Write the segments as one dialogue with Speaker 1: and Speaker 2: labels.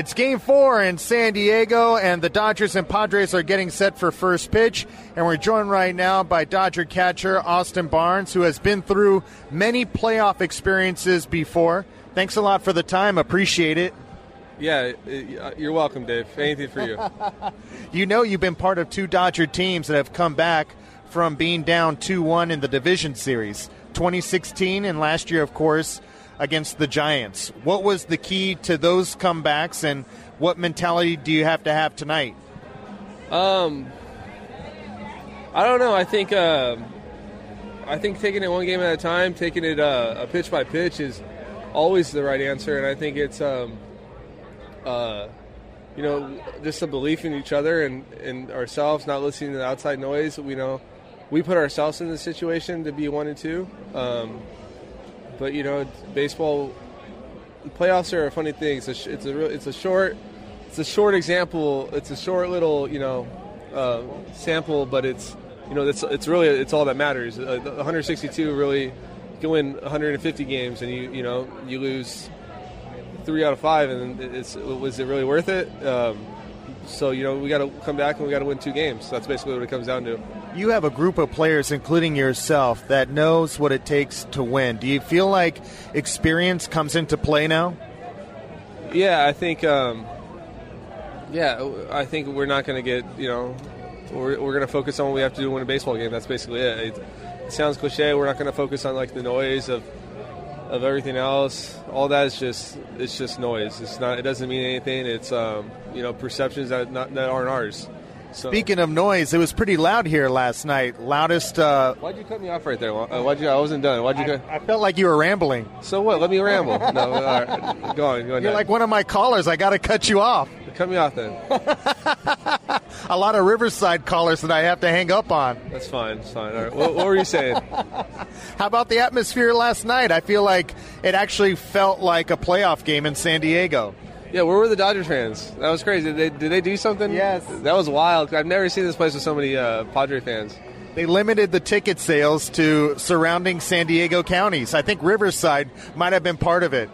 Speaker 1: It's game four in San Diego, and the Dodgers and Padres are getting set for first pitch. And we're joined right now by Dodger catcher Austin Barnes, who has been through many playoff experiences before. Thanks a lot for the time. Appreciate it.
Speaker 2: Yeah, uh, you're welcome, Dave. Anything for you.
Speaker 1: you know, you've been part of two Dodger teams that have come back from being down 2 1 in the division series 2016 and last year, of course against the Giants. What was the key to those comebacks, and what mentality do you have to have tonight?
Speaker 2: Um, I don't know. I think uh, I think taking it one game at a time, taking it uh, a pitch by pitch, is always the right answer, and I think it's um, uh, you know just a belief in each other and, and ourselves, not listening to the outside noise. We know we put ourselves in the situation to be one and two. Um, but you know, baseball playoffs are a funny thing. It's a it's a it's a short it's a short example. It's a short little you know uh, sample, but it's you know it's it's really it's all that matters. Uh, 162 really you can win 150 games, and you you know you lose three out of five, and it's was it really worth it? Um, so you know we got to come back and we got to win two games. That's basically what it comes down to
Speaker 1: you have a group of players, including yourself, that knows what it takes to win. Do you feel like experience comes into play now?
Speaker 2: Yeah, I think. Um, yeah, I think we're not going to get. You know, we're, we're going to focus on what we have to do to win a baseball game. That's basically it. It, it sounds cliche. We're not going to focus on like the noise of of everything else. All that is just it's just noise. It's not. It doesn't mean anything. It's um, you know perceptions that not, that aren't ours.
Speaker 1: So. Speaking of noise, it was pretty loud here last night. Loudest. Uh,
Speaker 2: Why'd you cut me off right there? Uh, why'd you? I wasn't done. Why'd you?
Speaker 1: I,
Speaker 2: cut?
Speaker 1: I felt like you were rambling.
Speaker 2: So what? Let me ramble. no, all right. go on. Go on.
Speaker 1: You're like one of my callers. I got to cut you off.
Speaker 2: Cut me off then.
Speaker 1: a lot of Riverside callers that I have to hang up on.
Speaker 2: That's fine. It's fine. All right. What, what were you saying?
Speaker 1: How about the atmosphere last night? I feel like it actually felt like a playoff game in San Diego.
Speaker 2: Yeah, where were the Dodgers fans? That was crazy. Did they, did they do something?
Speaker 1: Yes.
Speaker 2: That was wild. I've never seen this place with so many uh, Padre fans.
Speaker 1: They limited the ticket sales to surrounding San Diego counties. I think Riverside might have been part of it.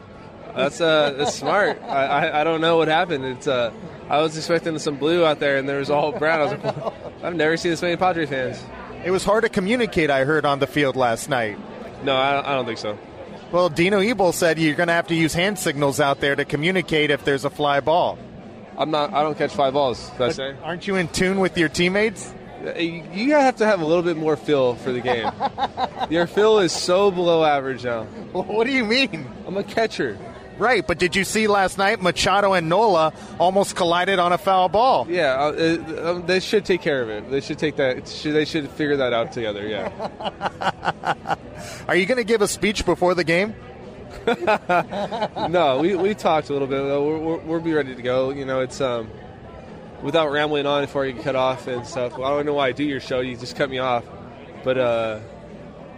Speaker 2: That's uh, that's smart. I, I, I don't know what happened. It's uh, I was expecting some blue out there, and there was all brown. I was like, I've never seen this many Padre fans.
Speaker 1: It was hard to communicate. I heard on the field last night.
Speaker 2: No, I, I don't think so.
Speaker 1: Well, Dino Ebel said you're going to have to use hand signals out there to communicate if there's a fly ball.
Speaker 2: I'm not. I don't catch fly balls. Did I say?
Speaker 1: Aren't you in tune with your teammates?
Speaker 2: Uh, you have to have a little bit more feel for the game. your feel is so below average now.
Speaker 1: What do you mean?
Speaker 2: I'm a catcher.
Speaker 1: Right, but did you see last night Machado and Nola almost collided on a foul ball?
Speaker 2: Yeah, uh, uh, um, they should take care of it. They should take that. They should figure that out together. Yeah.
Speaker 1: Are you going to give a speech before the game?
Speaker 2: no, we, we talked a little bit. We're, we're, we'll be ready to go. You know, it's um, without rambling on before you get cut off and stuff. Well, I don't know why I do your show. You just cut me off, but uh,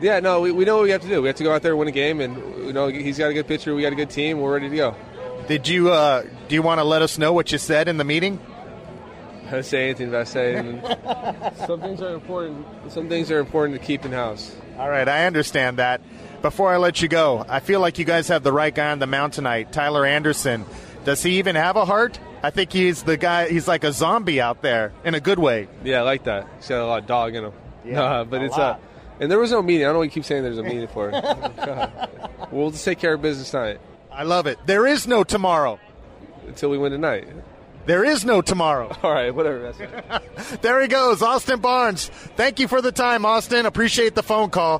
Speaker 2: yeah, no, we, we know what we have to do. We have to go out there and win a game, and you know he's got a good pitcher. We got a good team. We're ready to go.
Speaker 1: Did you uh, do you want to let us know what you said in the meeting?
Speaker 2: I don't say anything about saying. some things are important. Some things are important to keep in house.
Speaker 1: All right, I understand that. Before I let you go, I feel like you guys have the right guy on the mound tonight, Tyler Anderson. Does he even have a heart? I think he's the guy. He's like a zombie out there in a good way.
Speaker 2: Yeah, I like that. He's got a lot of dog in him. Yeah, uh, but it's lot. And there was no meeting. I don't know why you keep saying there's a meeting for it. we'll just take care of business tonight.
Speaker 1: I love it. There is no tomorrow.
Speaker 2: Until we win tonight.
Speaker 1: There is no tomorrow.
Speaker 2: All right, whatever.
Speaker 1: there he goes, Austin Barnes. Thank you for the time, Austin. Appreciate the phone call.